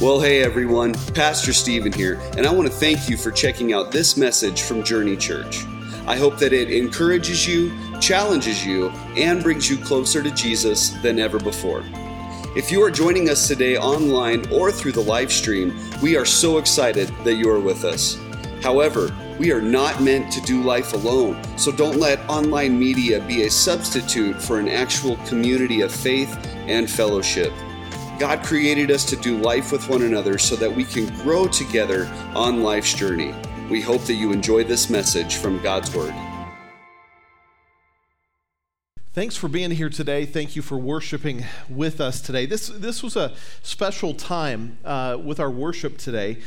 Well, hey everyone, Pastor Stephen here, and I want to thank you for checking out this message from Journey Church. I hope that it encourages you, challenges you, and brings you closer to Jesus than ever before. If you are joining us today online or through the live stream, we are so excited that you are with us. However, we are not meant to do life alone, so don't let online media be a substitute for an actual community of faith and fellowship. God created us to do life with one another so that we can grow together on life's journey. We hope that you enjoy this message from God's Word. Thanks for being here today. Thank you for worshiping with us today. This, this was a special time uh, with our worship today.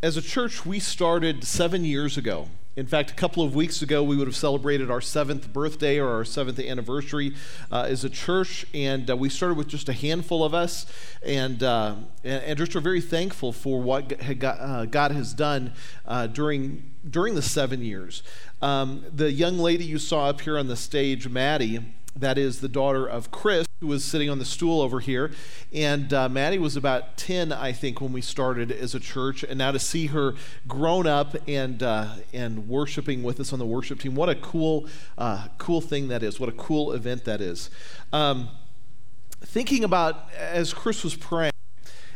As a church, we started seven years ago. In fact, a couple of weeks ago, we would have celebrated our seventh birthday or our seventh anniversary uh, as a church, and uh, we started with just a handful of us, and uh, and, just are very thankful for what uh, God has done uh, during during the seven years. Um, the young lady you saw up here on the stage, Maddie, that is the daughter of Chris, who was sitting on the stool over here. And uh, Maddie was about 10, I think, when we started as a church. And now to see her grown up and, uh, and worshiping with us on the worship team, what a cool, uh, cool thing that is. What a cool event that is. Um, thinking about, as Chris was praying,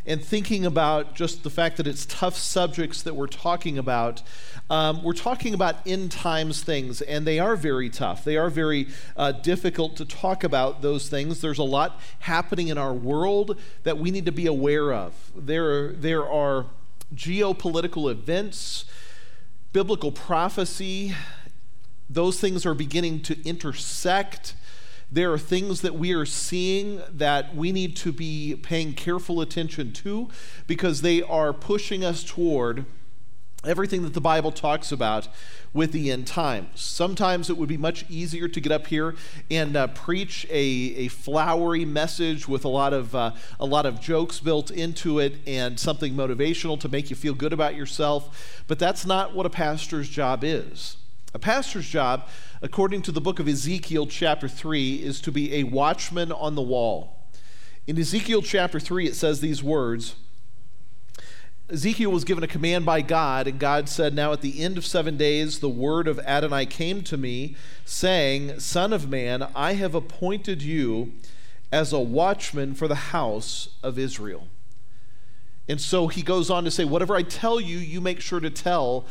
and thinking about just the fact that it's tough subjects that we're talking about, um, we're talking about end times things, and they are very tough. They are very uh, difficult to talk about those things. There's a lot happening in our world that we need to be aware of. There, there are geopolitical events, biblical prophecy, those things are beginning to intersect there are things that we are seeing that we need to be paying careful attention to because they are pushing us toward everything that the Bible talks about with the end times. Sometimes it would be much easier to get up here and uh, preach a, a flowery message with a lot of uh, a lot of jokes built into it and something motivational to make you feel good about yourself. But that's not what a pastor's job is. A pastor's job according to the book of Ezekiel, chapter 3, is to be a watchman on the wall. In Ezekiel chapter 3, it says these words Ezekiel was given a command by God, and God said, Now at the end of seven days, the word of Adonai came to me, saying, Son of man, I have appointed you as a watchman for the house of Israel. And so he goes on to say, Whatever I tell you, you make sure to tell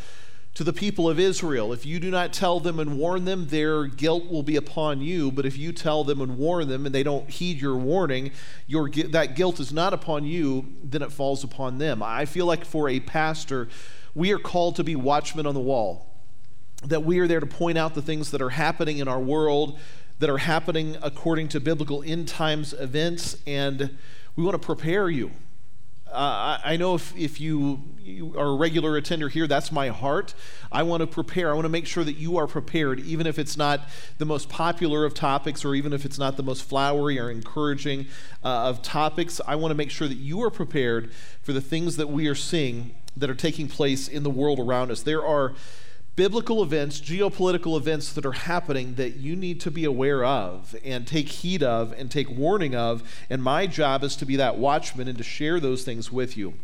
to the people of Israel. If you do not tell them and warn them, their guilt will be upon you. But if you tell them and warn them and they don't heed your warning, your, that guilt is not upon you, then it falls upon them. I feel like for a pastor, we are called to be watchmen on the wall, that we are there to point out the things that are happening in our world, that are happening according to biblical end times events, and we want to prepare you uh, I know if, if you, you, are a regular attender here, that's my heart. I want to prepare. I want to make sure that you are prepared, even if it's not the most popular of topics or even if it's not the most flowery or encouraging uh, of topics. I want to make sure that you are prepared for the things that we are seeing that are taking place in the world around us. There are biblical events, geopolitical events that are happening that you need to be aware of and take heed of and take warning of. And my job is to be that watchman and to share those things with you.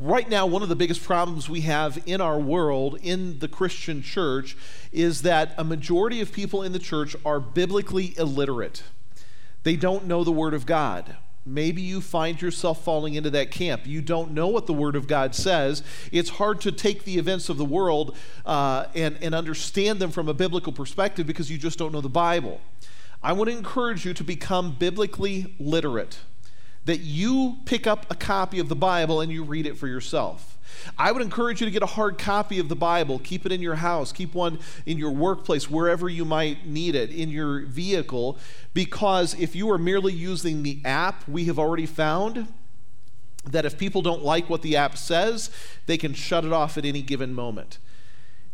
Right now, one of the biggest problems we have in our world, in the Christian church, is that a majority of people in the church are biblically illiterate. They don't know the Word of God. Maybe you find yourself falling into that camp. You don't know what the Word of God says. It's hard to take the events of the world uh, and, and understand them from a biblical perspective because you just don't know the Bible. I want to encourage you to become biblically literate, that you pick up a copy of the Bible and you read it for yourself. I would encourage you to get a hard copy of the Bible. Keep it in your house. Keep one in your workplace, wherever you might need it, in your vehicle. Because if you are merely using the app, we have already found that if people don't like what the app says, they can shut it off at any given moment.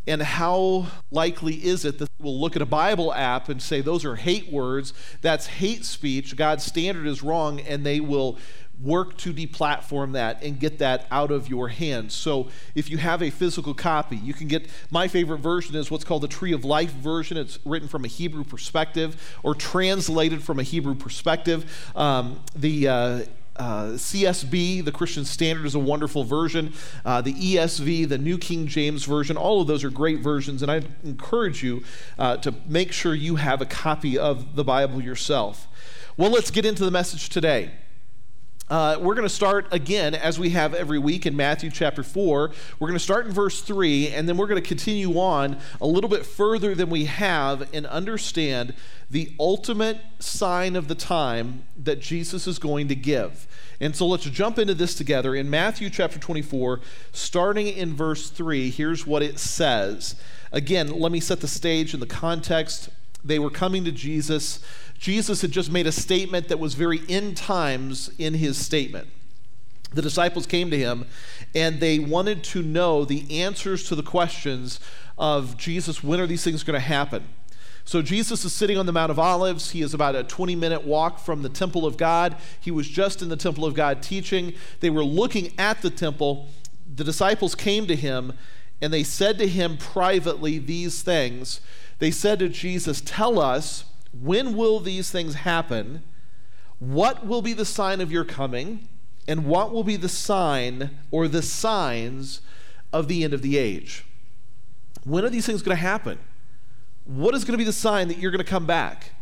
And how likely is it that we'll look at a Bible app and say, those are hate words, that's hate speech, God's standard is wrong, and they will work to deplatform that and get that out of your hands. So if you have a physical copy, you can get my favorite version is what's called the Tree of Life version. It's written from a Hebrew perspective or translated from a Hebrew perspective. Um, the uh, uh, CSB, the Christian Standard, is a wonderful version. Uh, the ESV, the New King James Version, all of those are great versions, and I encourage you uh, to make sure you have a copy of the Bible yourself. Well, let's get into the message today. Uh, we're going to start again, as we have every week in Matthew chapter 4. We're going to start in verse 3, and then we're going to continue on a little bit further than we have and understand the ultimate sign of the time that Jesus is going to give. And so let's jump into this together. In Matthew chapter 24, starting in verse 3, here's what it says. Again, let me set the stage and the context. They were coming to Jesus Jesus had just made a statement that was very end times in his statement. The disciples came to him and they wanted to know the answers to the questions of Jesus, when are these things going to happen? So Jesus is sitting on the Mount of Olives. He is about a 20 minute walk from the temple of God. He was just in the temple of God teaching. They were looking at the temple. The disciples came to him and they said to him privately these things. They said to Jesus, Tell us, when will these things happen? What will be the sign of your coming? And what will be the sign or the signs of the end of the age? When are these things going to happen? What is going to be the sign that you're going to come back?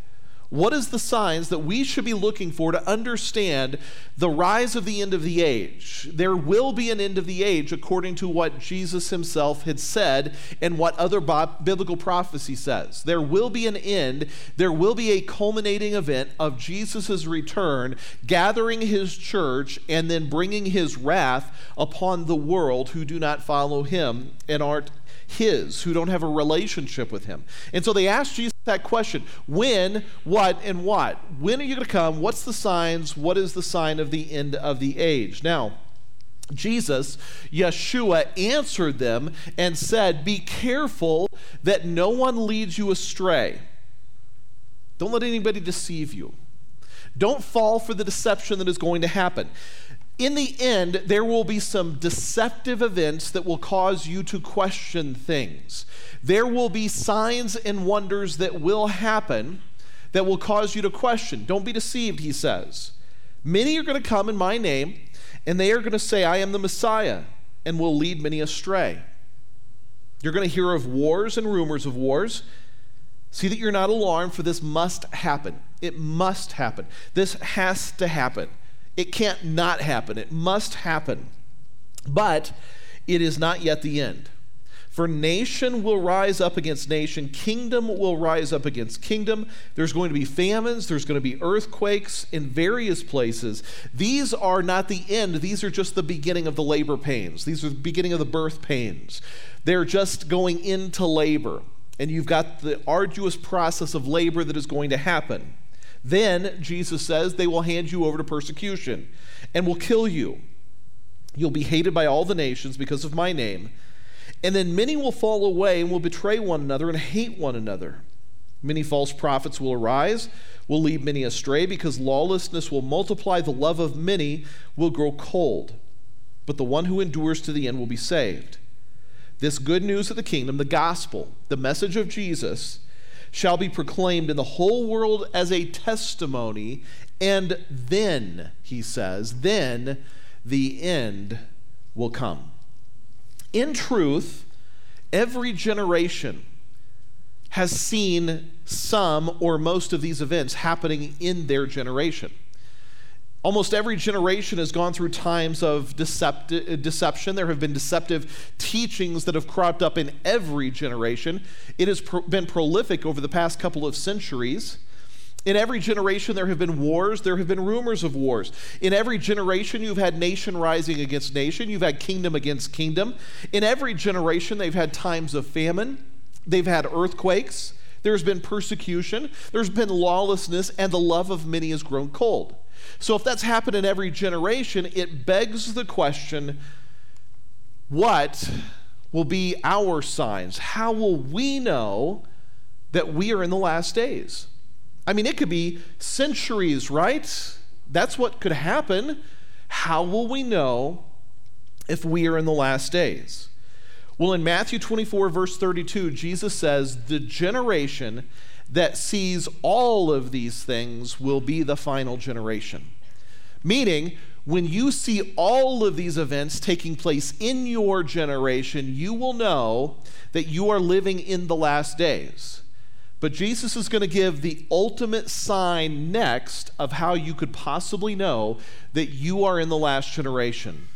What is the signs that we should be looking for to understand the rise of the end of the age? There will be an end of the age according to what Jesus himself had said and what other biblical prophecy says. There will be an end, there will be a culminating event of Jesus' return, gathering his church and then bringing his wrath upon the world who do not follow him and aren't his, who don't have a relationship with him. And so they asked Jesus that question when, what, and what? When are you going to come? What's the signs? What is the sign of the end of the age? Now, Jesus, Yeshua, answered them and said, Be careful that no one leads you astray. Don't let anybody deceive you. Don't fall for the deception that is going to happen in the end, there will be some deceptive events that will cause you to question things. There will be signs and wonders that will happen that will cause you to question. Don't be deceived, he says. Many are going to come in my name, and they are going to say, I am the Messiah, and will lead many astray. You're going to hear of wars and rumors of wars. See that you're not alarmed, for this must happen. It must happen. This has to happen. It can't not happen, it must happen. But it is not yet the end. For nation will rise up against nation, kingdom will rise up against kingdom. There's going to be famines, there's going to be earthquakes in various places. These are not the end, these are just the beginning of the labor pains. These are the beginning of the birth pains. They're just going into labor. And you've got the arduous process of labor that is going to happen. Then, Jesus says, they will hand you over to persecution and will kill you. You'll be hated by all the nations because of my name. And then many will fall away and will betray one another and hate one another. Many false prophets will arise, will lead many astray, because lawlessness will multiply, the love of many will grow cold. But the one who endures to the end will be saved. This good news of the kingdom, the gospel, the message of Jesus, shall be proclaimed in the whole world as a testimony, and then, he says, then the end will come. In truth, every generation has seen some or most of these events happening in their generation. Almost every generation has gone through times of decept- uh, deception. There have been deceptive teachings that have cropped up in every generation. It has pro- been prolific over the past couple of centuries. In every generation, there have been wars. There have been rumors of wars. In every generation, you've had nation rising against nation. You've had kingdom against kingdom. In every generation, they've had times of famine. They've had earthquakes. There's been persecution. There's been lawlessness, and the love of many has grown cold. So, if that's happened in every generation, it begs the question what will be our signs? How will we know that we are in the last days? I mean, it could be centuries, right? That's what could happen. How will we know if we are in the last days? Well, in Matthew 24, verse 32, Jesus says, The generation that sees all of these things will be the final generation. Meaning, when you see all of these events taking place in your generation, you will know that you are living in the last days. But Jesus is going to give the ultimate sign next of how you could possibly know that you are in the last generation.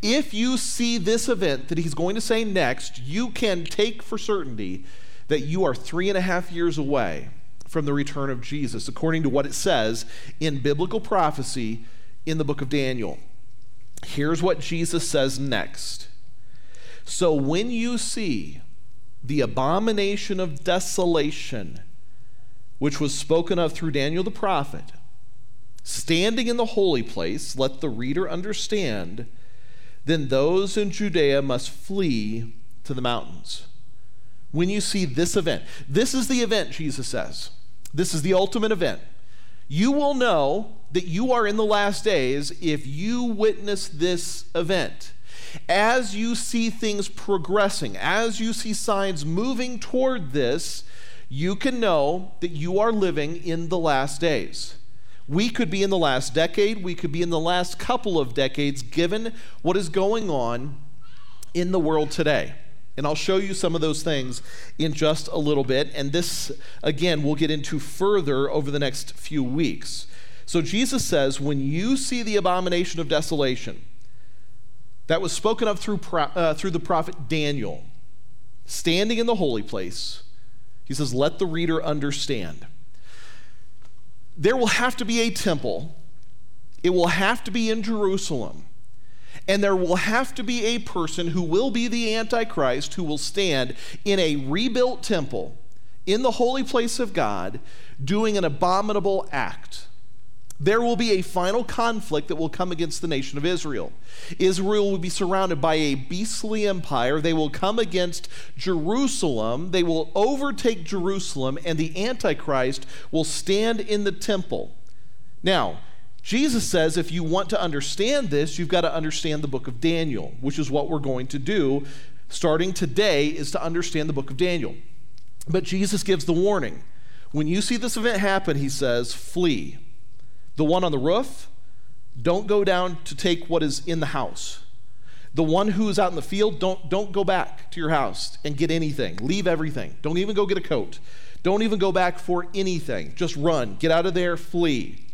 If you see this event that he's going to say next, you can take for certainty that you are three and a half years away from the return of Jesus, according to what it says in biblical prophecy in the book of Daniel. Here's what Jesus says next. So when you see the abomination of desolation, which was spoken of through Daniel the prophet, standing in the holy place, let the reader understand, then those in Judea must flee to the mountains. When you see this event, this is the event, Jesus says. This is the ultimate event. You will know that you are in the last days if you witness this event. As you see things progressing, as you see signs moving toward this, you can know that you are living in the last days. We could be in the last decade, we could be in the last couple of decades, given what is going on in the world today. And I'll show you some of those things in just a little bit. And this, again, we'll get into further over the next few weeks. So Jesus says, when you see the abomination of desolation that was spoken of through, uh, through the prophet Daniel, standing in the holy place, he says, let the reader understand. There will have to be a temple, it will have to be in Jerusalem. And there will have to be a person who will be the Antichrist who will stand in a rebuilt temple in the holy place of God doing an abominable act. There will be a final conflict that will come against the nation of Israel. Israel will be surrounded by a beastly empire. They will come against Jerusalem. They will overtake Jerusalem, and the Antichrist will stand in the temple. Now, Jesus says if you want to understand this, you've got to understand the book of Daniel, which is what we're going to do starting today is to understand the book of Daniel. But Jesus gives the warning. When you see this event happen, he says, flee. The one on the roof, don't go down to take what is in the house. The one who is out in the field, don't, don't go back to your house and get anything. Leave everything. Don't even go get a coat. Don't even go back for anything. Just run. Get out of there, flee.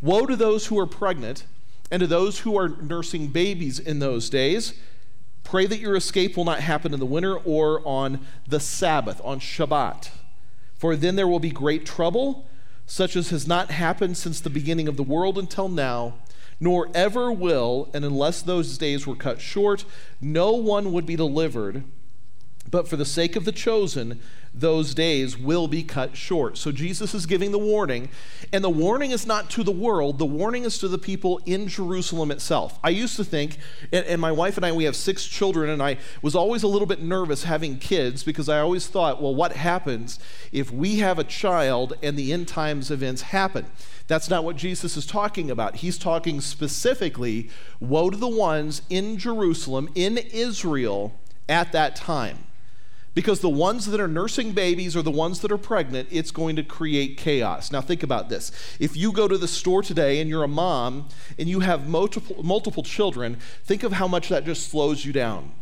Woe to those who are pregnant and to those who are nursing babies in those days. Pray that your escape will not happen in the winter or on the Sabbath, on Shabbat. For then there will be great trouble, such as has not happened since the beginning of the world until now, nor ever will, and unless those days were cut short, no one would be delivered. But for the sake of the chosen, those days will be cut short. So Jesus is giving the warning, and the warning is not to the world, the warning is to the people in Jerusalem itself. I used to think, and, and, my wife and I, we have six children, and I was always a little bit nervous having kids because I always thought, well, what happens if we have a child and the end times events happen? That's not what Jesus is talking about. He's talking specifically, woe to the ones in Jerusalem, in Israel, at that time. Because the ones that are nursing babies or the ones that are pregnant, it's going to create chaos. Now, think about this. If you go to the store today and you're a mom and you have multiple, multiple children, think of how much that just slows you down.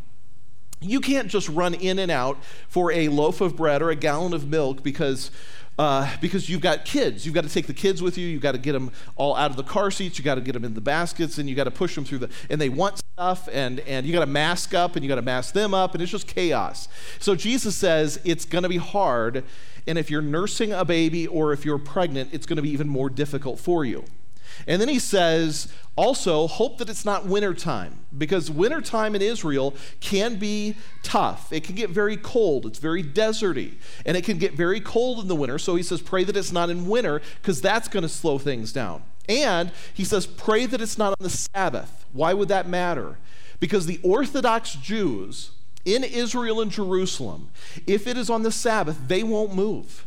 You can't just run in and out for a loaf of bread or a gallon of milk because uh, because you've got kids. You've got to take the kids with you. You've got to get them all out of the car seats. You've got to get them in the baskets, and you've got to push them through the. And they want stuff, and and you got to mask up, and you got to mask them up, and it's just chaos. So Jesus says it's going to be hard, and if you're nursing a baby or if you're pregnant, it's going to be even more difficult for you. And then he says, also, hope that it's not wintertime, because wintertime in Israel can be tough. It can get very cold, it's very deserty, and it can get very cold in the winter. So he says, pray that it's not in winter, because that's going to slow things down. And he says, pray that it's not on the Sabbath. Why would that matter? Because the Orthodox Jews in Israel and Jerusalem, if it is on the Sabbath, they won't move.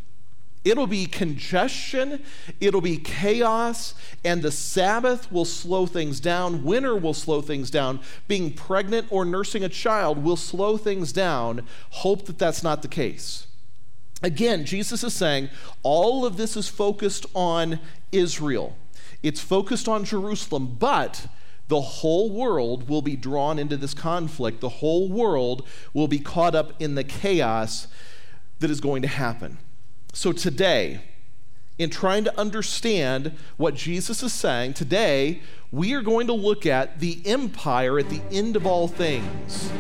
It'll be congestion, it'll be chaos, and the Sabbath will slow things down. Winter will slow things down. Being pregnant or nursing a child will slow things down. Hope that that's not the case. Again, Jesus is saying all of this is focused on Israel. It's focused on Jerusalem, but the whole world will be drawn into this conflict. The whole world will be caught up in the chaos that is going to happen. So today, in trying to understand what Jesus is saying, today we are going to look at the empire at the end of all things.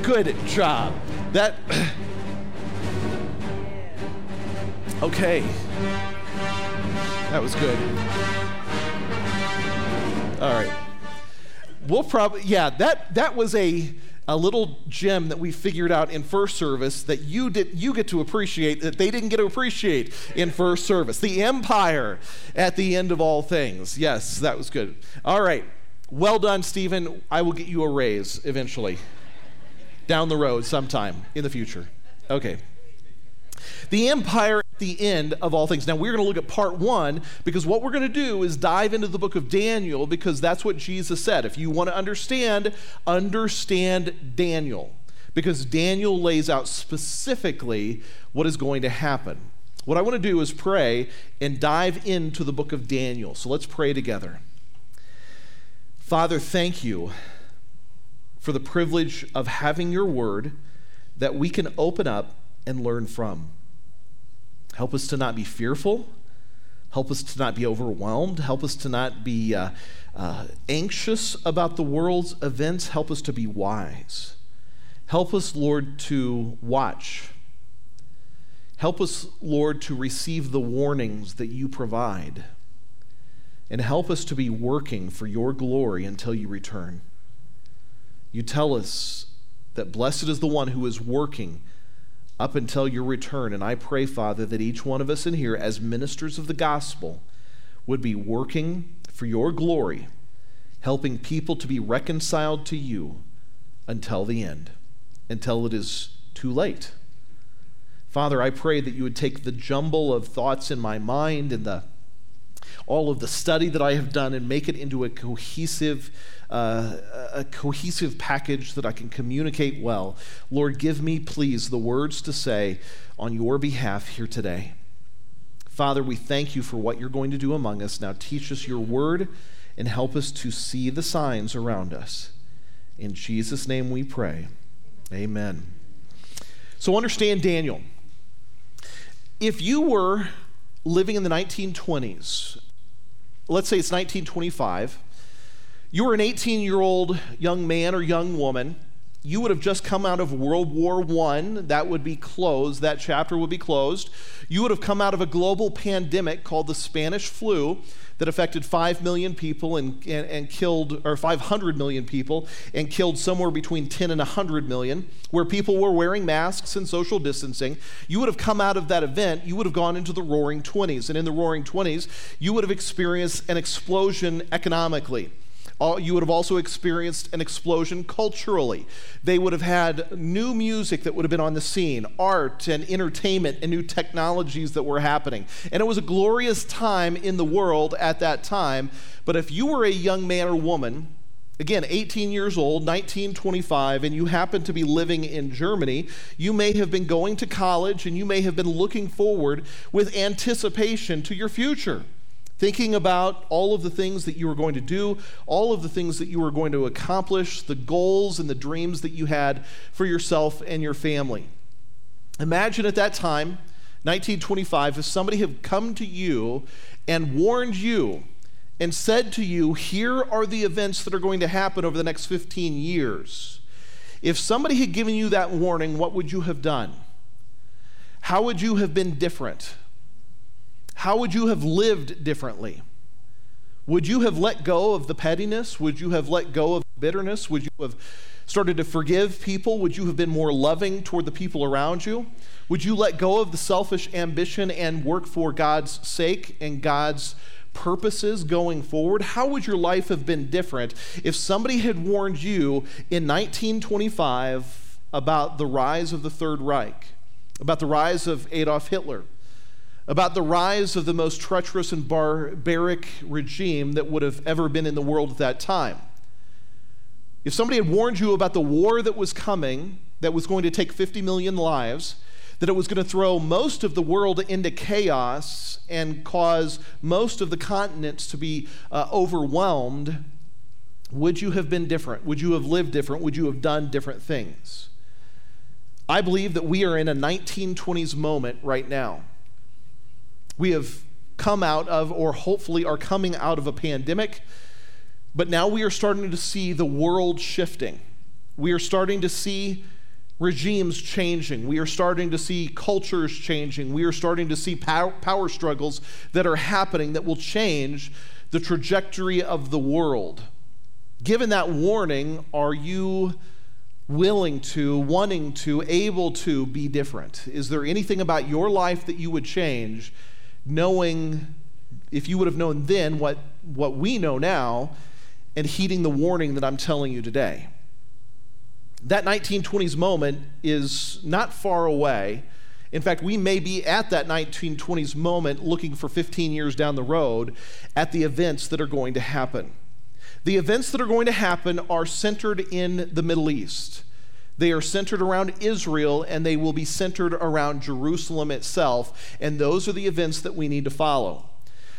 Good job. That. okay. That was good. All right. We'll probably, yeah, that, that was a a little gem that we figured out in first service that you did you get to appreciate that they didn't get to appreciate in first service. The empire at the end of all things. Yes, that was good. All right. Well done, Stephen. I will get you a raise eventually. Down the road sometime in the future. Okay. The empire at the end of all things. Now, we're going to look at part one because what we're going to do is dive into the book of Daniel because that's what Jesus said. If you want to understand, understand Daniel because Daniel lays out specifically what is going to happen. What I want to do is pray and dive into the book of Daniel. So let's pray together. Father, thank you for the privilege of having your word that we can open up and learn from. Help us to not be fearful. Help us to not be overwhelmed. Help us to not be uh, uh, anxious about the world's events. Help us to be wise. Help us, Lord, to watch. Help us, Lord, to receive the warnings that you provide. And help us to be working for your glory until you return. You tell us that blessed is the one who is working up until your return. And I pray, Father, that each one of us in here, as ministers of the gospel, would be working for your glory, helping people to be reconciled to you until the end, until it is too late. Father, I pray that you would take the jumble of thoughts in my mind and the all of the study that I have done and make it into a cohesive uh, a cohesive package that I can communicate well. Lord, give me, please, the words to say on your behalf here today. Father, we thank you for what you're going to do among us. Now teach us your word and help us to see the signs around us. In Jesus' name we pray. Amen. So understand Daniel. If you were living in the 1920s, let's say it's 1925, you were an 18 year old young man or young woman. You would have just come out of World War I. That would be closed. That chapter would be closed. You would have come out of a global pandemic called the Spanish flu that affected 5 million people and, and, and, killed, or 500 million people, and killed somewhere between 10 and 100 million, where people were wearing masks and social distancing. You would have come out of that event, you would have gone into the roaring 20s. And in the roaring 20s, you would have experienced an explosion economically you would have also experienced an explosion culturally. They would have had new music that would have been on the scene, art and entertainment and new technologies that were happening. And it was a glorious time in the world at that time. But if you were a young man or woman, again 18 years old 1925 and you happen to be living in germany you may have been going to college and you may have been looking forward with anticipation to your future thinking about all of the things that you were going to do, all of the things that you were going to accomplish, the goals and the dreams that you had for yourself and your family. Imagine at that time, 1925, if somebody had come to you and warned you and said to you, Here are the events that are going to happen over the next 15 years. If somebody had given you that warning, what would you have done? How would you have been different? How would you have lived differently? Would you have let go of the pettiness? Would you have let go of bitterness? Would you have started to forgive people? Would you have been more loving toward the people around you? Would you let go of the selfish ambition and work for God's sake and God's purposes going forward? How would your life have been different if somebody had warned you in 1925 about the rise of the Third Reich, about the rise of Adolf Hitler? About the rise of the most treacherous and barbaric regime that would have ever been in the world at that time. If somebody had warned you about the war that was coming, that was going to take 50 million lives, that it was going to throw most of the world into chaos and cause most of the continents to be uh, overwhelmed, would you have been different? Would you have lived different? Would you have done different things? I believe that we are in a 1920s moment right now. We have come out of, or hopefully are coming out of, a pandemic, but now we are starting to see the world shifting. We are starting to see regimes changing. We are starting to see cultures changing. We are starting to see power, power struggles that are happening that will change the trajectory of the world. Given that warning, are you willing to, wanting to, able to be different? Is there anything about your life that you would change, knowing if you would have known then what, what we know now, and heeding the warning that I'm telling you today? that 1920s moment is not far away. In fact, we may be at that 1920s moment looking for 15 years down the road at the events that are going to happen. The events that are going to happen are centered in the Middle East. They are centered around Israel and they will be centered around Jerusalem itself. And those are the events that we need to follow.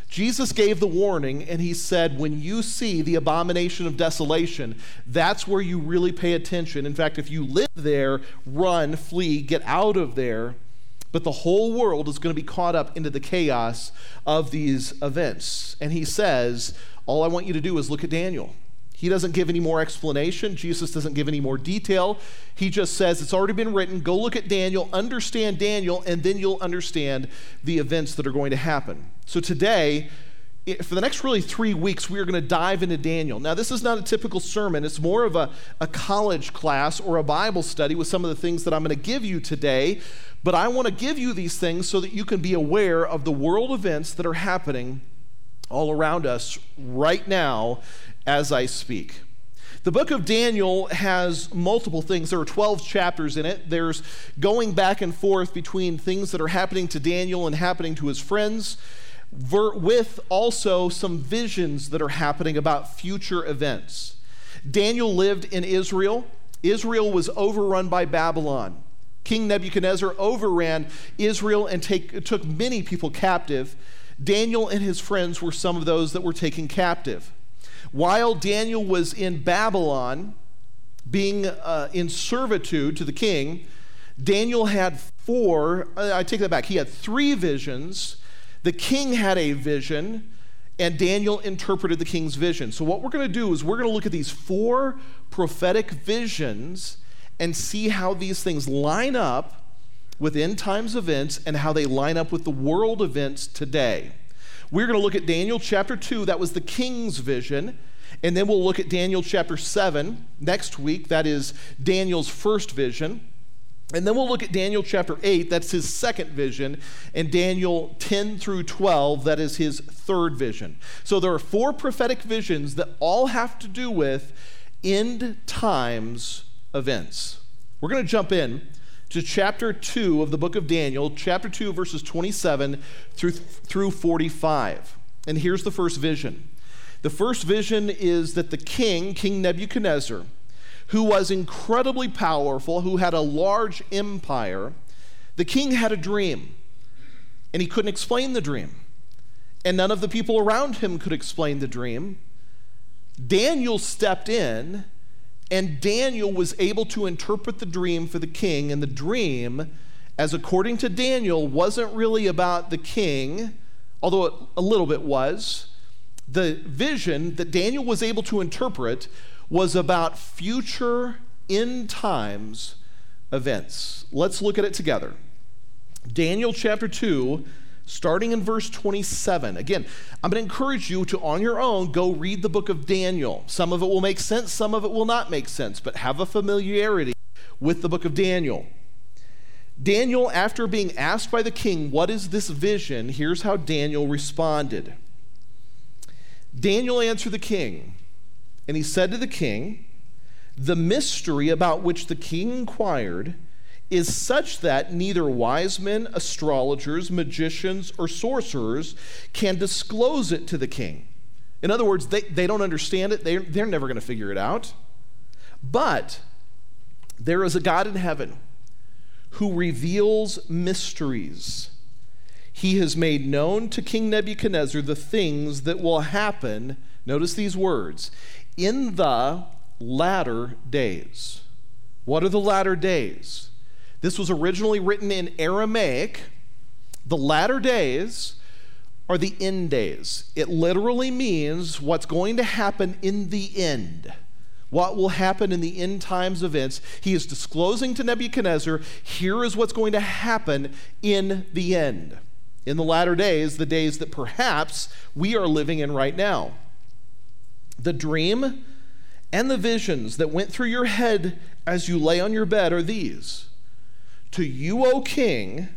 Jesus gave the warning and he said, When you see the abomination of desolation, that's where you really pay attention. In fact, if you live there, run, flee, get out of there. But the whole world is going to be caught up into the chaos of these events. And he says, All I want you to do is look at Daniel. He doesn't give any more explanation. Jesus doesn't give any more detail. He just says, It's already been written. Go look at Daniel, understand Daniel, and then you'll understand the events that are going to happen. So today, for the next really three weeks, we are going to dive into Daniel. Now, this is not a typical sermon, it's more of a, a college class or a Bible study with some of the things that I'm going to give you today. But I want to give you these things so that you can be aware of the world events that are happening all around us right now as I speak. The book of Daniel has multiple things. There are 12 chapters in it. There's going back and forth between things that are happening to Daniel and happening to his friends, with also some visions that are happening about future events. Daniel lived in Israel. Israel was overrun by Babylon. King Nebuchadnezzar overran Israel and take, took many people captive. Daniel and his friends were some of those that were taken captive. While Daniel was in Babylon, being uh, in servitude to the king, Daniel had four, uh, I take that back, he had three visions. The king had a vision, and Daniel interpreted the king's vision. So, what we're going to do is we're going to look at these four prophetic visions and see how these things line up with end times events and how they line up with the world events today. We're going to look at Daniel chapter 2, that was the king's vision. And then we'll look at Daniel chapter 7 next week, that is Daniel's first vision. And then we'll look at Daniel chapter 8, that's his second vision, and Daniel 10 through 12, that is his third vision. So there are four prophetic visions that all have to do with end times events. We're going to jump in to chapter 2 of the book of Daniel, chapter 2, verses 27 through, through 45. And here's the first vision. The first vision is that the king, King Nebuchadnezzar, who was incredibly powerful, who had a large empire, the king had a dream, and he couldn't explain the dream. And none of the people around him could explain the dream. Daniel stepped in and Daniel was able to interpret the dream for the king, and the dream, as according to Daniel, wasn't really about the king, although a little bit was. The vision that Daniel was able to interpret was about future end times events. Let's look at it together. Daniel chapter 2 starting in verse 27. Again, I'm going to encourage you to, on your own, go read the book of Daniel. Some of it will make sense, some of it will not make sense, but have a familiarity with the book of Daniel. Daniel, after being asked by the king, What is this vision? Here's how Daniel responded. Daniel answered the king, and he said to the king, The mystery about which the king inquired is such that neither wise men, astrologers, magicians, or sorcerers can disclose it to the king. In other words, they, they don't understand it, they're, they're never going to figure it out. But there is a God in heaven who reveals mysteries. He has made known to King Nebuchadnezzar the things that will happen. Notice these words in the latter days. What are the latter days? This was originally written in Aramaic. The latter days are the end days. It literally means what's going to happen in the end. What will happen in the end times events. He is disclosing to Nebuchadnezzar here is what's going to happen in the end. In the latter days, the days that perhaps we are living in right now. The dream and the visions that went through your head as you lay on your bed are these To you, O king,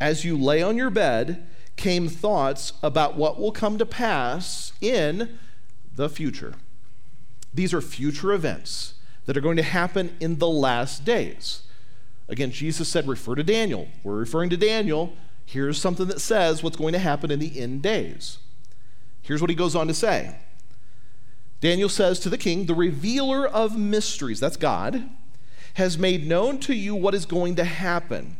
as you lay on your bed, came thoughts about what will come to pass in the future. These are future events that are going to happen in the last days. Again, Jesus said, refer to Daniel. We're referring to Daniel. Here's something that says what's going to happen in the end days. Here's what he goes on to say Daniel says to the king, The revealer of mysteries, that's God, has made known to you what is going to happen.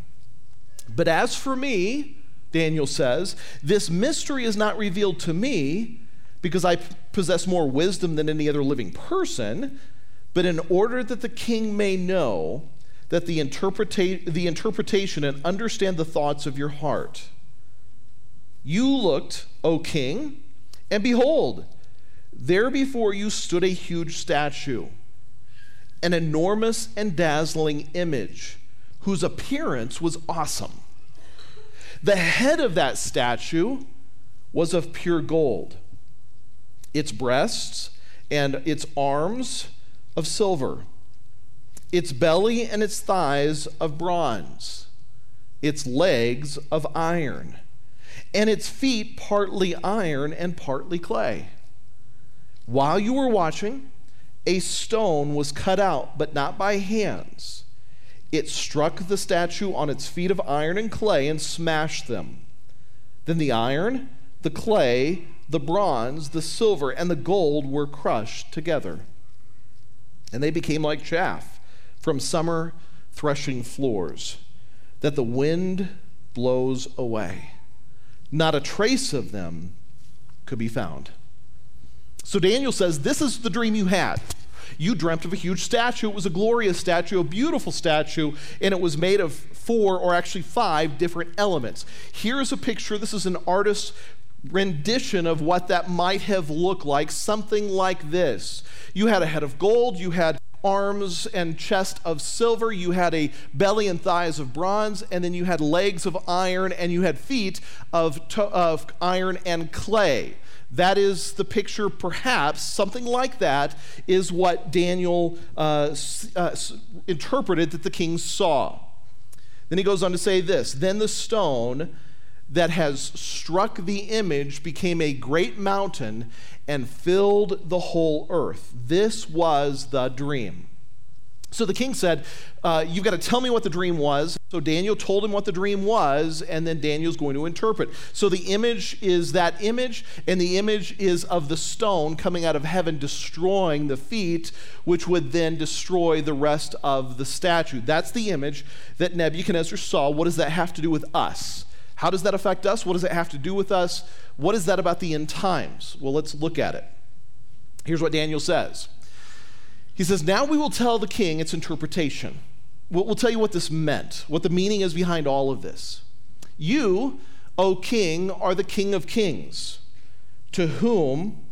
But as for me, Daniel says, this mystery is not revealed to me because I possess more wisdom than any other living person, but in order that the king may know that the, interpreta- the interpretation and understand the thoughts of your heart. You looked, O king, and behold, there before you stood a huge statue, an enormous and dazzling image whose appearance was awesome. The head of that statue was of pure gold, its breasts and its arms of silver, its belly and its thighs of bronze, its legs of iron, and its feet partly iron and partly clay. While you were watching, a stone was cut out, but not by hands. It struck the statue on its feet of iron and clay and smashed them. Then the iron, the clay, the bronze, the silver, and the gold were crushed together. And they became like chaff from summer threshing floors that the wind blows away. Not a trace of them could be found. So Daniel says, This is the dream you had. You dreamt of a huge statue. It was a glorious statue, a beautiful statue, and it was made of four or actually five different elements. Here's a picture. This is an artist's rendition of what that might have looked like, something like this. You had a head of gold, you had arms and chest of silver, you had a belly and thighs of bronze, and then you had legs of iron, and you had feet of, to- of iron and clay. That is the picture, perhaps, something like that is what Daniel uh, uh, interpreted that the king saw. Then he goes on to say this Then the stone that has struck the image became a great mountain and filled the whole earth. This was the dream. So the king said, uh, You've got to tell me what the dream was. So Daniel told him what the dream was, and then Daniel's going to interpret. So the image is that image, and the image is of the stone coming out of heaven, destroying the feet, which would then destroy the rest of the statue. That's the image that Nebuchadnezzar saw. What does that have to do with us? How does that affect us? What does it have to do with us? What is that about the end times? Well, let's look at it. Here's what Daniel says. He says, Now we will tell the king its interpretation. We'll, tell you what this meant, what the meaning is behind all of this. You, O king, are the king of kings, to whom,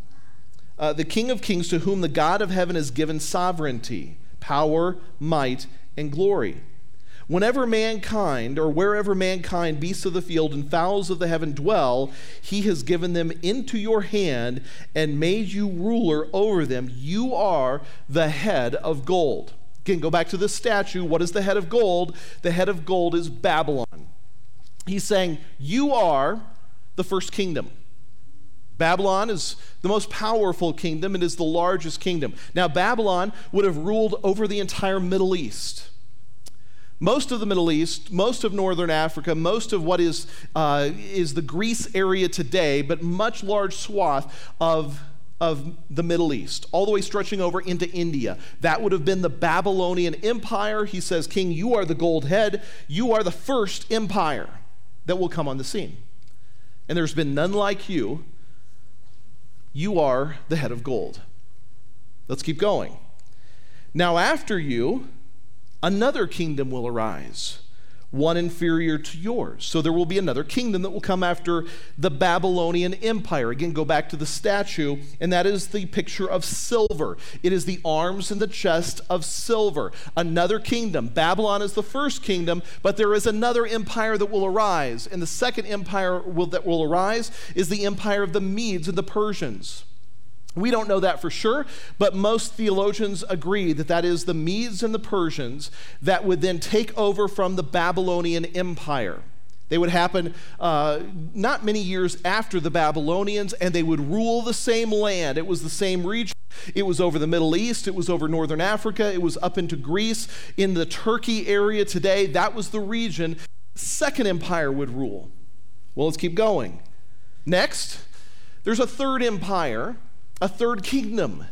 uh, the king of kings, to whom the God of heaven has given sovereignty, power, might, and glory. Whenever mankind, or wherever mankind, beasts of the field, and fowls of the heaven dwell, he has given them into your hand and made you ruler over them. You are the head of gold. Again, go back to this statue. What is the head of gold? The head of gold is Babylon. He's saying, You are the first kingdom. Babylon is the most powerful kingdom, it is the largest kingdom. Now, Babylon would have ruled over the entire Middle East most of the Middle East, most of northern Africa, most of what is, uh, is the Greece area today, but much large swath of of the Middle East, all the way stretching over into India. That would have been the Babylonian Empire. He says, King, you are the gold head. You are the first empire that will come on the scene. And there's been none like you. You are the head of gold. Let's keep going. Now, after you, another kingdom will arise one inferior to yours. So there will be another kingdom that will come after the Babylonian Empire. Again, go back to the statue, and that is the picture of silver. It is the arms and the chest of silver. Another kingdom. Babylon is the first kingdom, but there is another empire that will arise. And the second empire will, that will arise is the empire of the Medes and the Persians. We don't know that for sure, but most theologians agree that that is the Medes and the Persians that would then take over from the Babylonian Empire. They would happen uh, not many years after the Babylonians, and they would rule the same land. It was the same region. It was over the Middle East, it was over northern Africa, it was up into Greece. In the Turkey area today, that was the region. Second empire would rule. Well, let's keep going. Next, there's a third empire a third kingdom.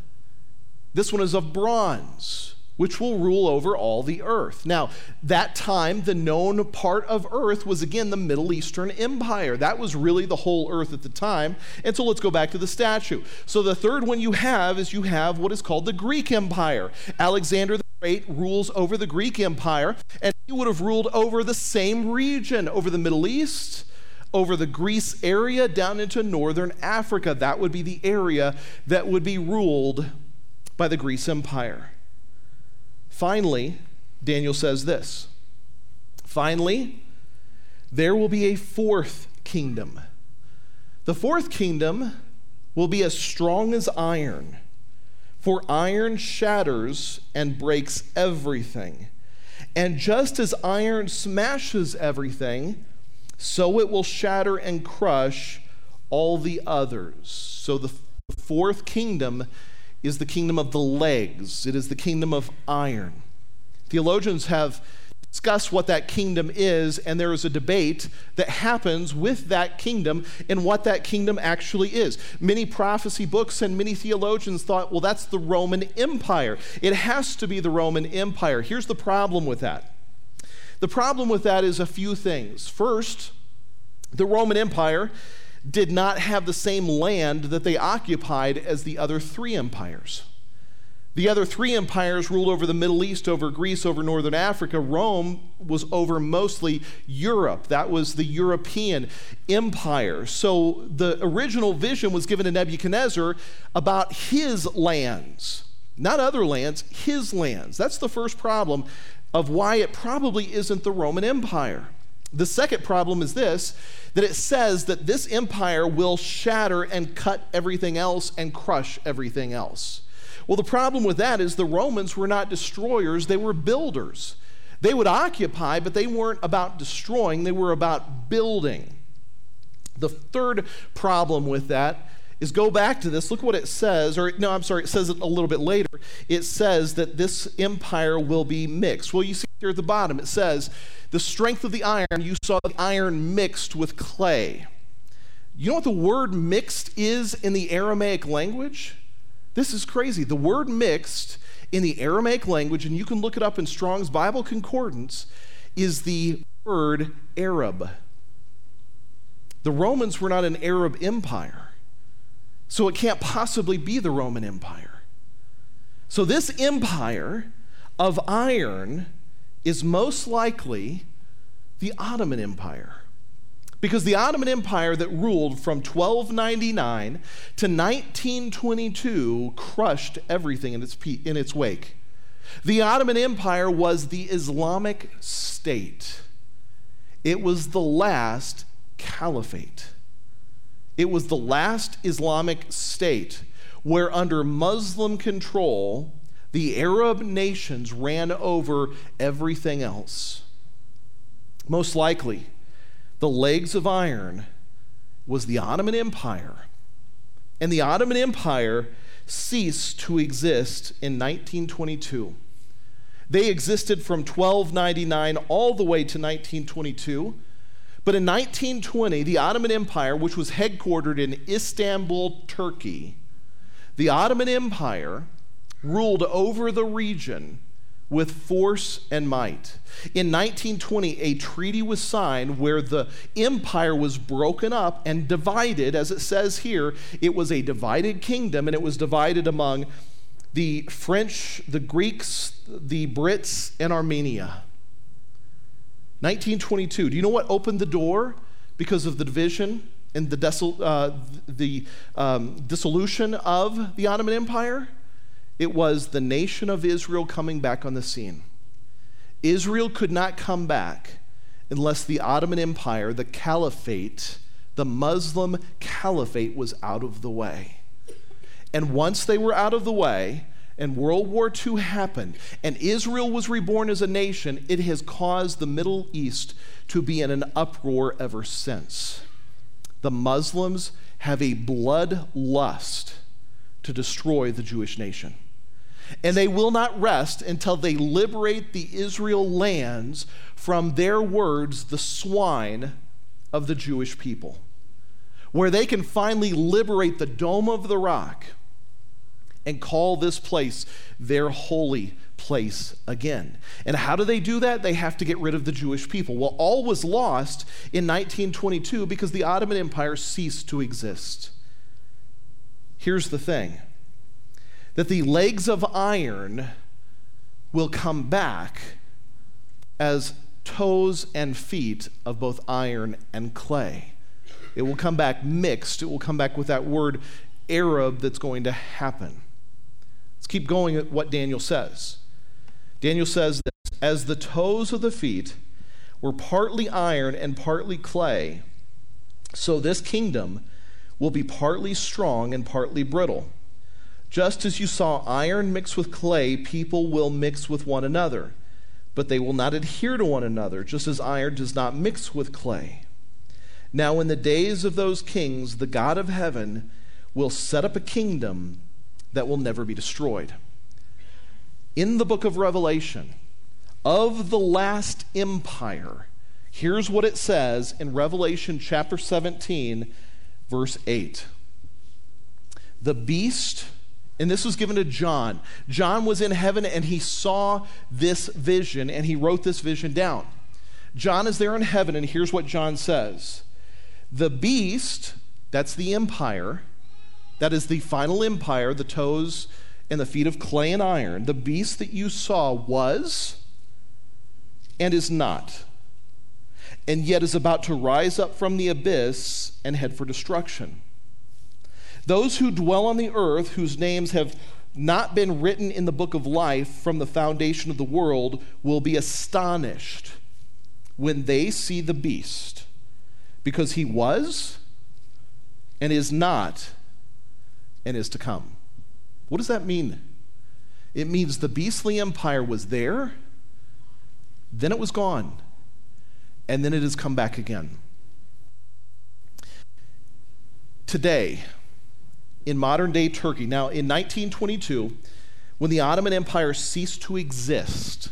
This one is of bronze, which will rule over all the earth. Now, that time, the known part of earth was again the Middle Eastern Empire. That was really the whole earth at the time. And so let's go back to the statue. So the third one you have is you have what is called the Greek Empire. Alexander the Great rules over the Greek Empire, and he would have ruled over the same region, over the Middle East over the Greece area down into northern Africa. That would be the area that would be ruled by the Greece Empire. Finally, Daniel says this Finally, there will be a fourth kingdom. The fourth kingdom will be as strong as iron, for iron shatters and breaks everything. And just as iron smashes everything, so it will shatter and crush all the others. So the fourth kingdom is the kingdom of the legs, it is the kingdom of iron. Theologians have discussed what that kingdom is, and there is a debate that happens with that kingdom and what that kingdom actually is. Many prophecy books and many theologians thought, well, that's the Roman Empire. It has to be the Roman Empire. Here's the problem with that the problem with that is a few things. First, the Roman Empire did not have the same land that they occupied as the other three empires. The other three empires ruled over the Middle East, over Greece, over Northern Africa. Rome was over mostly Europe. That was the European empire. So the original vision was given to Nebuchadnezzar about his lands, not other lands, his lands. That's the first problem of why it probably isn't the Roman Empire. The second problem is this that it says that this empire will shatter and cut everything else and crush everything else. Well, the problem with that is the Romans were not destroyers, they were builders. They would occupy, but they weren't about destroying, they were about building. The third problem with that is go back to this. Look what it says, or no, I'm sorry, it says it a little bit later. It says that this empire will be mixed. Well, you see here at the bottom, it says, the strength of the iron, you saw the iron mixed with clay. You know what the word mixed is in the Aramaic language? This is crazy. The word mixed in the Aramaic language, and you can look it up in Strong's Bible Concordance, is the word Arab. The Romans were not an Arab empire. So it can't possibly be the Roman Empire. So this empire of iron is most likely the Ottoman Empire. Because the Ottoman Empire that ruled from 1299 to 1922 crushed everything in its, in its wake. The Ottoman Empire was the Islamic state, it was the last caliphate. It was the last Islamic state where, under Muslim control, the Arab nations ran over everything else. Most likely, the legs of iron was the Ottoman Empire. And the Ottoman Empire ceased to exist in 1922. They existed from 1299 all the way to 1922 but in 1920, the Ottoman Empire, which was headquartered in Istanbul, Turkey, The Ottoman Empire ruled over the region with force and might. In 1920, a treaty was signed where the empire was broken up and divided, as it says here. It was a divided kingdom, and it was divided among the French, the Greeks, the Brits, and Armenia. 1922. Do you know what opened the door because of the division and the, desol- uh, the um, dissolution of the Ottoman Empire? It was the nation of Israel coming back on the scene. Israel could not come back unless the Ottoman Empire, the caliphate, the Muslim caliphate was out of the way. And once they were out of the way, and World War II happened, and Israel was reborn as a nation, it has caused the Middle East to be in an uproar ever since. The Muslims have a blood lust to destroy the Jewish nation. And they will not rest until they liberate the Israel lands from their words, the swine of the Jewish people, where they can finally liberate the Dome of the Rock and call this place their holy place again. And how do they do that? They have to get rid of the Jewish people. Well, all was lost in 1922 because the Ottoman Empire ceased to exist. Here's the thing that the legs of iron will come back as toes and feet of both iron and clay. It will come back mixed. It will come back with that word Arab that's going to happen. Let's keep going at what Daniel says. Daniel says this As the toes of the feet were partly iron and partly clay, so this kingdom will be partly strong and partly brittle. Just as you saw iron mix with clay, people will mix with one another, but they will not adhere to one another, just as iron does not mix with clay. Now, in the days of those kings, the God of heaven will set up a kingdom that will never be destroyed. In the book of Revelation, of the last empire, here's what it says in Revelation chapter 17, verse 8. The beast and this was given to John. John was in heaven and he saw this vision and he wrote this vision down. John is there in heaven, and here's what John says The beast, that's the empire, that is the final empire, the toes and the feet of clay and iron. The beast that you saw was and is not, and yet is about to rise up from the abyss and head for destruction. Those who dwell on the earth, whose names have not been written in the book of life from the foundation of the world, will be astonished when they see the beast, because he was and is not and is to come. What does that mean? It means the beastly empire was there, then it was gone, and then it has come back again. Today, in modern day Turkey. Now, in 1922, when the Ottoman Empire ceased to exist,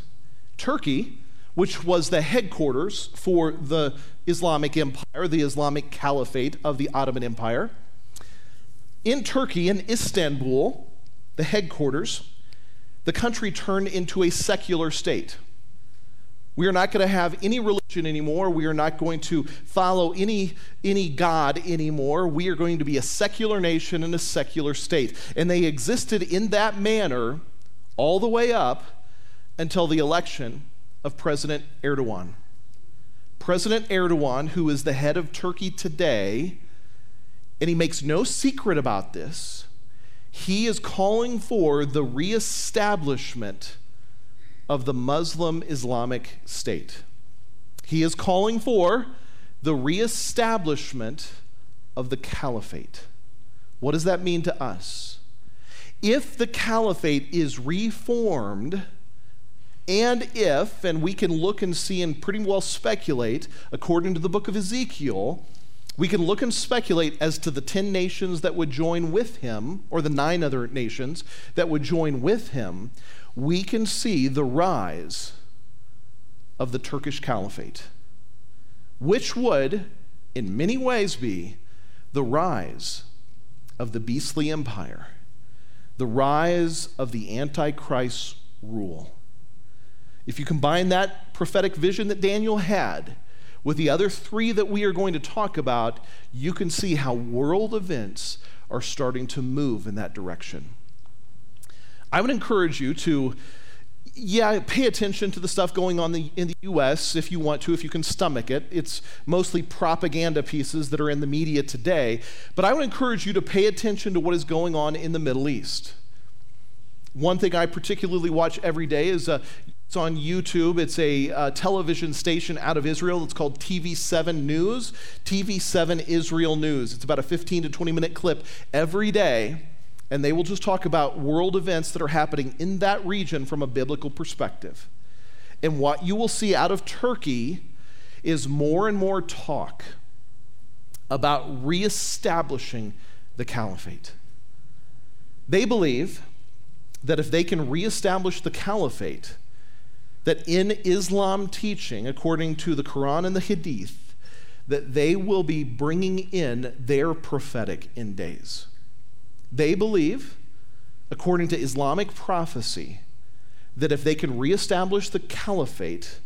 Turkey, which was the headquarters for the Islamic Empire, the Islamic Caliphate of the Ottoman Empire, in Turkey, in Istanbul, the headquarters, the country turned into a secular state. We are not going to have any religion anymore. We are not going to follow any, any God anymore. We are going to be a secular nation and a secular state. And they existed in that manner all the way up until the election of President Erdogan. President Erdogan, who is the head of Turkey today, and he makes no secret about this, he is calling for the reestablishment of the Muslim Islamic State. He is calling for the reestablishment of the caliphate. What does that mean to us? If the caliphate is reformed, and if, and we can look and see and pretty well speculate, according to the book of Ezekiel, we can look and speculate as to the 10 nations that would join with him, or the nine other nations that would join with him we can see the rise of the Turkish Caliphate, which would, in many ways, be the rise of the beastly empire the rise of the Antichrist's rule. If you combine that prophetic vision that Daniel had with the other three that we are going to talk about, you can see how world events are starting to move in that direction. I would encourage you to, yeah, pay attention to the stuff going on the, in the U.S. if you want to, if you can stomach it. It's mostly propaganda pieces that are in the media today. But I would encourage you to pay attention to what is going on in the Middle East. One thing I particularly watch every day is uh, it's on YouTube. It's a uh, television station out of Israel. It's called TV7 News. TV7 Israel News. It's about a 15 to 20 minute clip every day, and they will just talk about world events that are happening in that region from a biblical perspective. And what you will see out of Turkey is more and more talk about reestablishing the caliphate. They believe that if they can reestablish the caliphate, that in Islam teaching, according to the Quran and the Hadith, that they will be bringing in their prophetic end days. They believe, according to Islamic prophecy, that if they can reestablish the caliphate,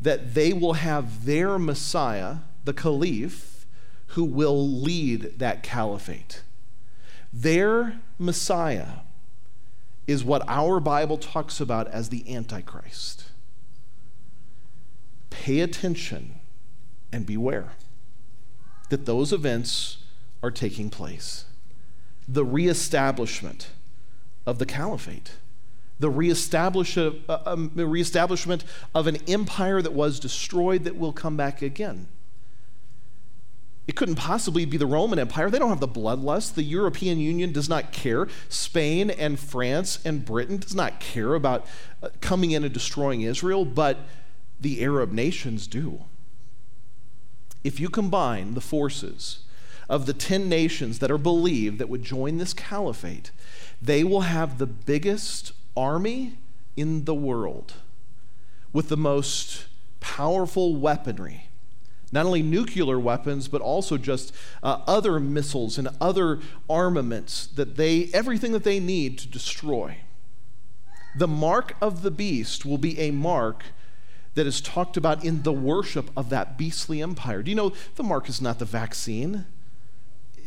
that they will have their Messiah, the Caliph, who will lead that caliphate. Their Messiah is what our Bible talks about as the Antichrist. Pay attention and beware that those events are taking place. The reestablishment of the caliphate, the uh, um, reestablishment of an empire that was destroyed that will come back again. It couldn't possibly be the Roman Empire. They don't have the bloodlust. The European Union does not care. Spain and France and Britain does not care about uh, coming in and destroying Israel, but the Arab nations do. If you combine the forces of the 10 nations that are believed that would join this caliphate, they will have the biggest army in the world with the most powerful weaponry not only nuclear weapons, but also just uh, other missiles and other armaments that they, everything that they need to destroy. The mark of the beast will be a mark that is talked about in the worship of that beastly empire. Do you know the mark is not the vaccine?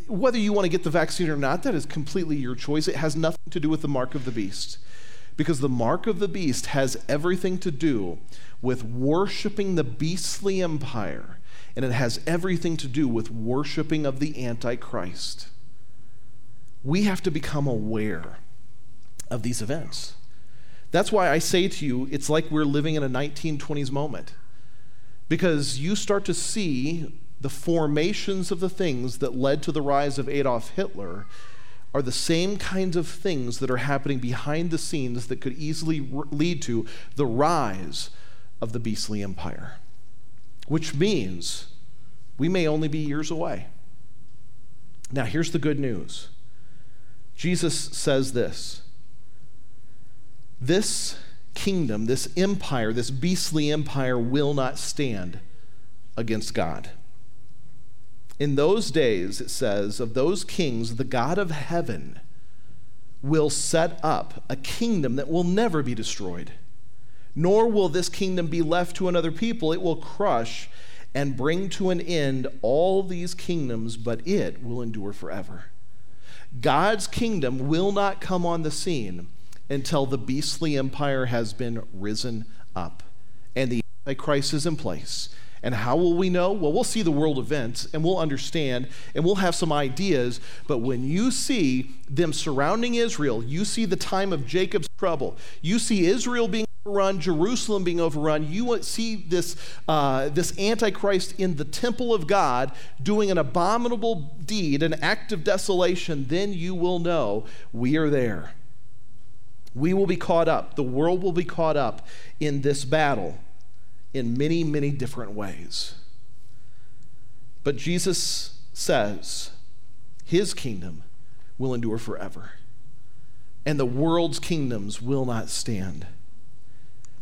Whether you want to get the vaccine or not, that is completely your choice. It has nothing to do with the mark of the beast. Because the mark of the beast has everything to do with worshiping the beastly empire and it has everything to do with worshiping of the Antichrist. We have to become aware of these events. That's why I say to you, it's like we're living in a 1920s moment. Because you start to see the formations of the things that led to the rise of Adolf Hitler are the same kinds of things that are happening behind the scenes that could easily lead to the rise of the beastly empire which means we may only be years away. Now, here's the good news Jesus says this This kingdom, this empire, this beastly empire will not stand against God. In those days, it says, of those kings, the God of heaven will set up a kingdom that will never be destroyed nor will this kingdom be left to another people. It will crush and bring to an end all these kingdoms, but it will endure forever. God's kingdom will not come on the scene until the beastly empire has been risen up and the Antichrist is in place. And how will we know? Well, we'll see the world events and we'll understand and we'll have some ideas. But when you see them surrounding Israel, you see the time of Jacob's trouble, you see Israel being overrun, Jerusalem being overrun, you see this, uh, this Antichrist in the temple of God doing an abominable deed, an act of desolation, then you will know we are there. We will be caught up. The world will be caught up in this battle in many, many different ways. But Jesus says his kingdom will endure forever, and the world's kingdoms will not stand.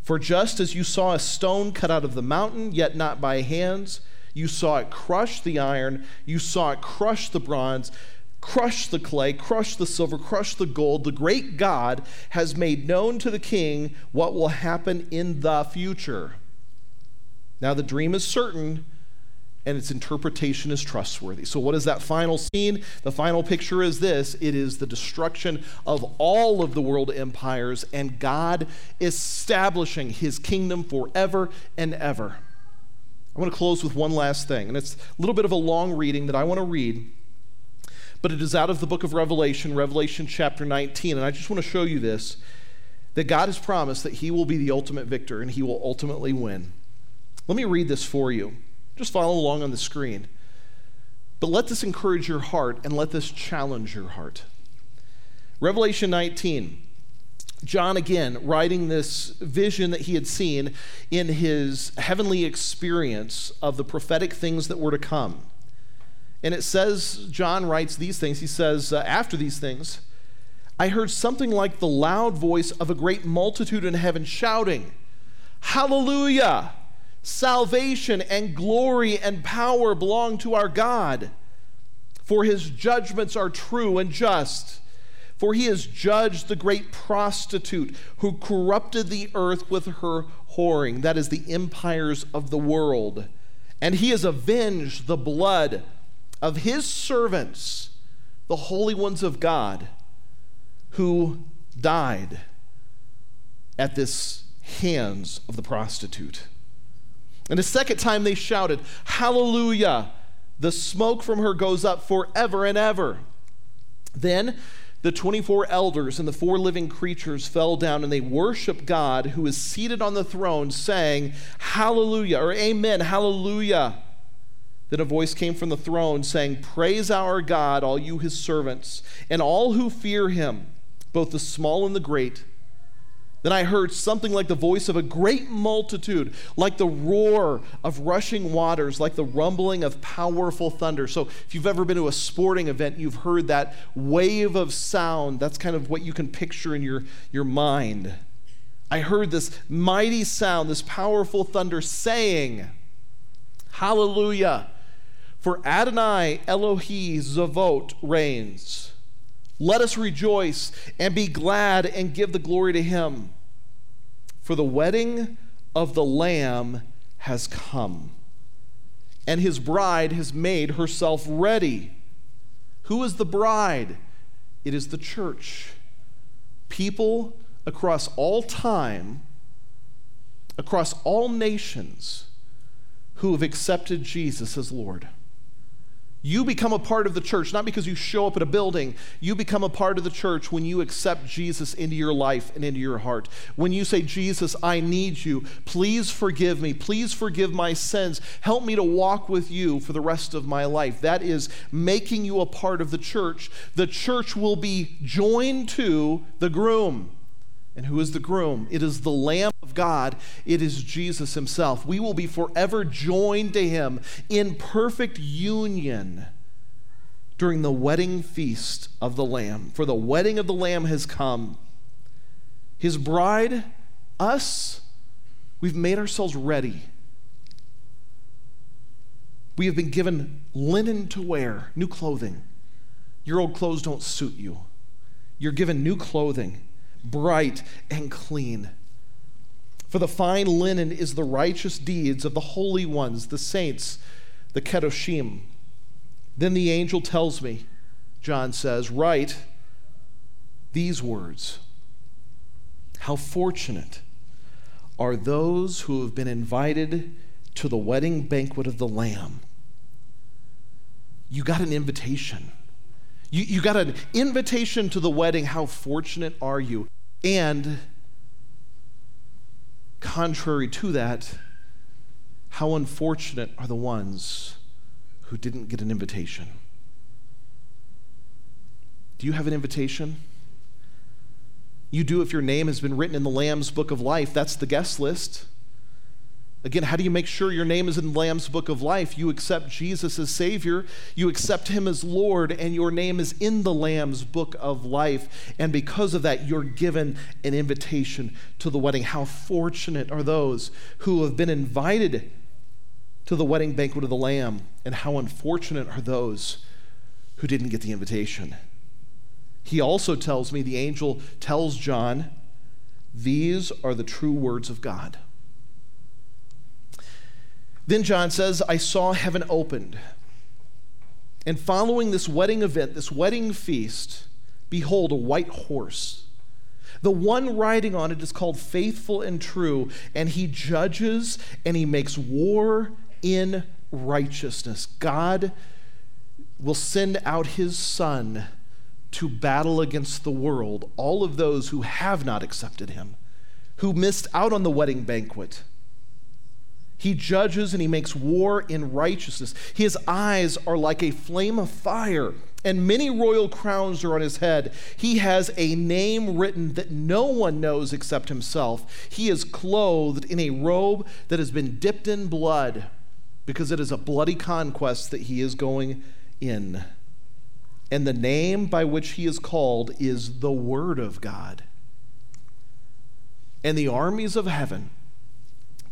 For just as you saw a stone cut out of the mountain, yet not by hands, you saw it crush the iron, you saw it crush the bronze, crush the clay, crush the silver, crush the gold. The great God has made known to the king what will happen in the future. Now, the dream is certain and its interpretation is trustworthy. So, what is that final scene? The final picture is this it is the destruction of all of the world empires and God establishing his kingdom forever and ever. I want to close with one last thing, and it's a little bit of a long reading that I want to read, but it is out of the book of Revelation, Revelation chapter 19, and I just want to show you this that God has promised that he will be the ultimate victor and he will ultimately win. Let me read this for you. Just follow along on the screen. But let this encourage your heart and let this challenge your heart. Revelation 19. John, again, writing this vision that he had seen in his heavenly experience of the prophetic things that were to come. And it says, John writes these things. He says, uh, After these things, I heard something like the loud voice of a great multitude in heaven shouting, Hallelujah! Salvation and glory and power belong to our God, for his judgments are true and just. For he has judged the great prostitute who corrupted the earth with her whoring, that is, the empires of the world. And he has avenged the blood of his servants, the holy ones of God, who died at this hands of the prostitute. And the second time they shouted, Hallelujah! The smoke from her goes up forever and ever. Then the 24 elders and the four living creatures fell down and they worshiped God who is seated on the throne, saying, Hallelujah, or Amen, Hallelujah. Then a voice came from the throne saying, Praise our God, all you his servants, and all who fear him, both the small and the great. Then I heard something like the voice of a great multitude, like the roar of rushing waters, like the rumbling of powerful thunder. So, if you've ever been to a sporting event, you've heard that wave of sound. That's kind of what you can picture in your, your mind. I heard this mighty sound, this powerful thunder saying, Hallelujah, for Adonai Elohi Zavot reigns. Let us rejoice and be glad and give the glory to him. For the wedding of the Lamb has come, and his bride has made herself ready. Who is the bride? It is the church. People across all time, across all nations, who have accepted Jesus as Lord. You become a part of the church, not because you show up at a building. You become a part of the church when you accept Jesus into your life and into your heart. When you say, Jesus, I need you. Please forgive me. Please forgive my sins. Help me to walk with you for the rest of my life. That is making you a part of the church. The church will be joined to the groom. And who is the groom? It is the Lamb of God. It is Jesus himself. We will be forever joined to him in perfect union during the wedding feast of the Lamb. For the wedding of the Lamb has come. His bride, us, we've made ourselves ready. We have been given linen to wear, new clothing. Your old clothes don't suit you. You're given new clothing bright and clean. For the fine linen is the righteous deeds of the holy ones, the saints, the Kedoshim. Then the angel tells me, John says, Write these words How fortunate are those who have been invited to the wedding banquet of the Lamb. You got an invitation. You, you got an invitation to the wedding. How fortunate are you? And contrary to that, how unfortunate are the ones who didn't get an invitation? Do you have an invitation? You do if your name has been written in the Lamb's book of life. That's the guest list. Again, how do you make sure your name is in the Lamb's book of life? You accept Jesus as Savior, you accept Him as Lord, and your name is in the Lamb's book of life. And because of that, you're given an invitation to the wedding. How fortunate are those who have been invited to the wedding banquet of the Lamb, and how unfortunate are those who didn't get the invitation. He also tells me, the angel tells John, these are the true words of God. Then John says, I saw heaven opened. And following this wedding event, this wedding feast, behold, a white horse. The one riding on it is called faithful and true, and he judges and he makes war in righteousness. God will send out his son to battle against the world, all of those who have not accepted him, who missed out on the wedding banquet. He judges and he makes war in righteousness. His eyes are like a flame of fire, and many royal crowns are on his head. He has a name written that no one knows except himself. He is clothed in a robe that has been dipped in blood because it is a bloody conquest that he is going in. And the name by which he is called is the Word of God. And the armies of heaven,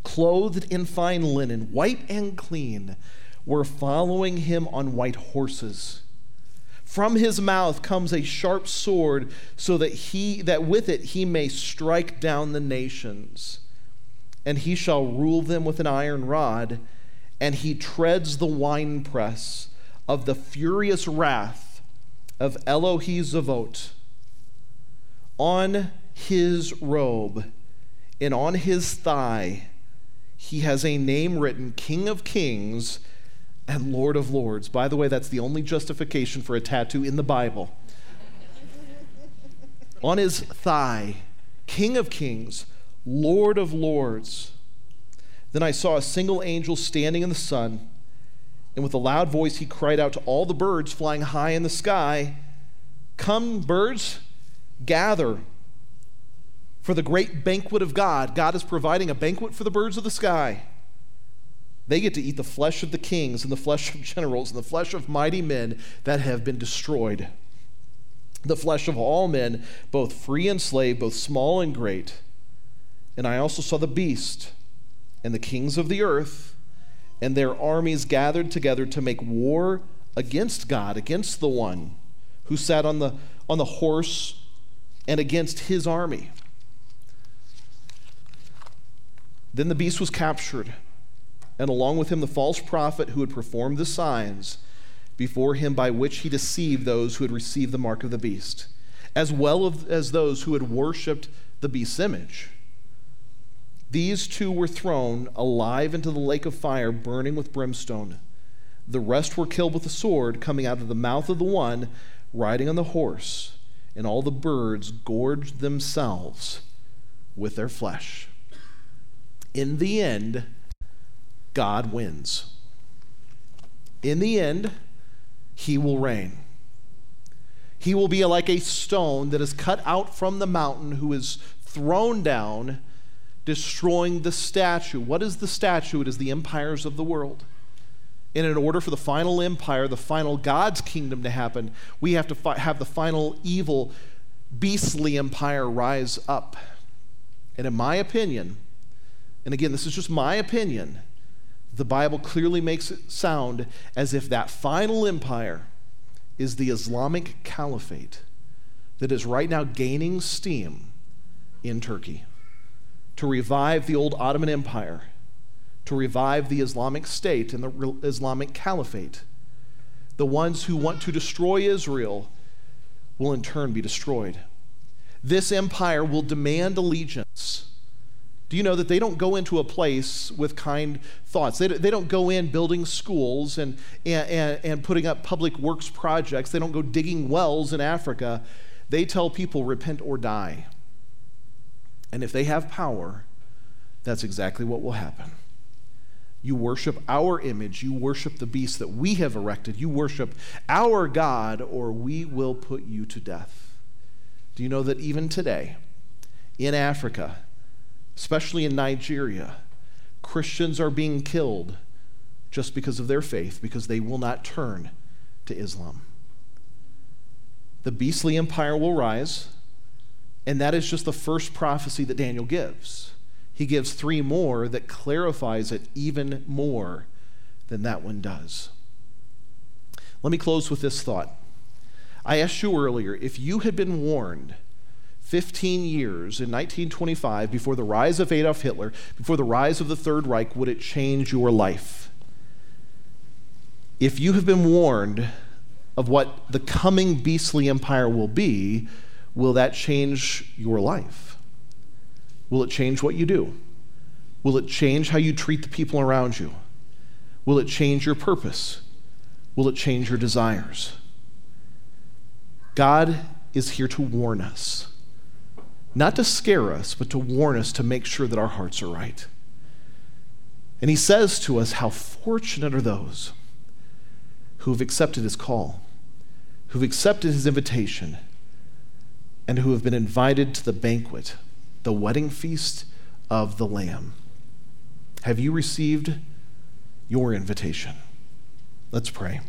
clothed in fine linen, white and clean, were following him on white horses. From his mouth comes a sharp sword, so that he that with it he may strike down the nations. And he shall rule them with an iron rod, and he treads the winepress of the furious wrath of Elohi Zavot. On his robe and on his thigh, he has a name written King of Kings and Lord of Lords. By the way, that's the only justification for a tattoo in the Bible. on his thigh, King of Kings, Lord of Lords. Then I saw a single angel standing in the sun and with a loud voice, he cried out to all the birds flying high in the sky Come, birds, gather for the great banquet of God. God is providing a banquet for the birds of the sky. They get to eat the flesh of the kings and the flesh of generals and the flesh of mighty men that have been destroyed. The flesh of all men, both free and slave, both small and great. And I also saw the beast and the kings of the earth and their armies gathered together to make war against God, against the one who sat on the, on the horse, and against his army. Then the beast was captured, and along with him the false prophet who had performed the signs before him by which he deceived those who had received the mark of the beast, as well as those who had worshiped the beast's image. These two were thrown alive into the lake of fire, burning with brimstone. The rest were killed with the sword coming out of the mouth of the one riding on the horse, and all the birds gorged themselves with their flesh. In the end, God wins. In the end, he will reign. He will be like a stone that is cut out from the mountain, who is thrown down destroying the statue. What is the statue? It is the empires of the world. And in order for the final empire, the final God's kingdom to happen, we have to fi- have the final evil, beastly empire rise up. And in my opinion, and again, this is just my opinion, the Bible clearly makes it sound as if that final empire is the Islamic caliphate that is right now gaining steam in Turkey to revive the old Ottoman Empire, to revive the Islamic State and the Islamic Caliphate. The ones who want to destroy Israel will in turn be destroyed. This empire will demand allegiance. You know that they don't go into a place with kind thoughts? They, they don't go in building schools and, and, and putting up public works projects. They don't go digging wells in Africa. They tell people, repent or die. And if they have power, that's exactly what will happen. You worship our image. You worship the beast that we have erected. You worship our God, or we will put you to death. Do you know that even today, in Africa, especially in Nigeria, Christians are being killed just because of their faith, because they will not turn to Islam? The beastly empire will rise. And that is just the first prophecy that Daniel gives. He gives three more that clarifies it even more than that one does. Let me close with this thought. I asked you earlier if you had been warned 15 years in 1925 before the rise of Adolf Hitler, before the rise of the Third Reich, would it change your life? If you have been warned of what the coming beastly empire will be, will that change your life? Will it change what you do? Will it change how you treat the people around you? Will it change your purpose? Will it change your desires? God is here to warn us, not to scare us, but to warn us to make sure that our hearts are right. And He says to us, How fortunate are those who have accepted His call, who've accepted His invitation, and who have been invited to the banquet, the wedding feast of the Lamb. Have you received your invitation? Let's pray.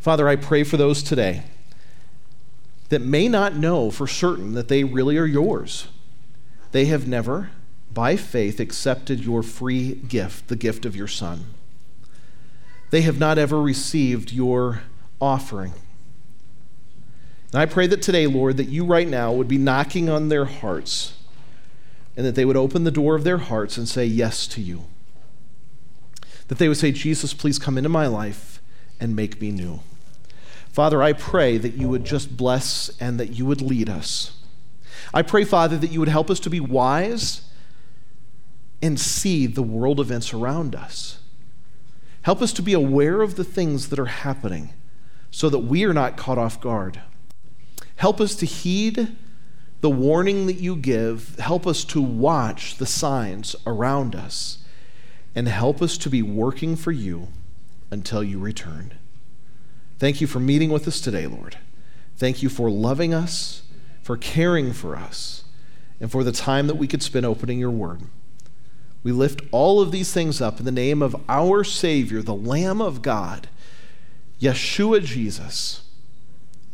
Father, I pray for those today that may not know for certain that they really are yours. They have never, by faith, accepted your free gift, the gift of your Son. They have not ever received your offering. And I pray that today, Lord, that you right now would be knocking on their hearts and that they would open the door of their hearts and say yes to you. That they would say, Jesus, please come into my life and make me new. Father, I pray that you would just bless and that you would lead us. I pray, Father, that you would help us to be wise and see the world events around us. Help us to be aware of the things that are happening so that we are not caught off guard. Help us to heed the warning that you give. Help us to watch the signs around us. And help us to be working for you until you return. Thank you for meeting with us today, Lord. Thank you for loving us, for caring for us, and for the time that we could spend opening your word. We lift all of these things up in the name of our Savior, the Lamb of God, Yeshua Jesus.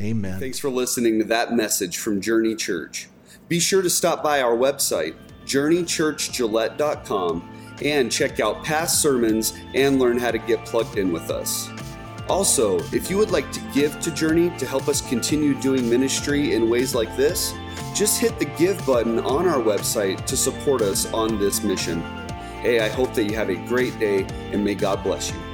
Amen. Thanks for listening to that message from Journey Church. Be sure to stop by our website, journeychurchgillette.com, and check out past sermons and learn how to get plugged in with us. Also, if you would like to give to Journey to help us continue doing ministry in ways like this, just hit the give button on our website to support us on this mission. Hey, I hope that you have a great day and may God bless you.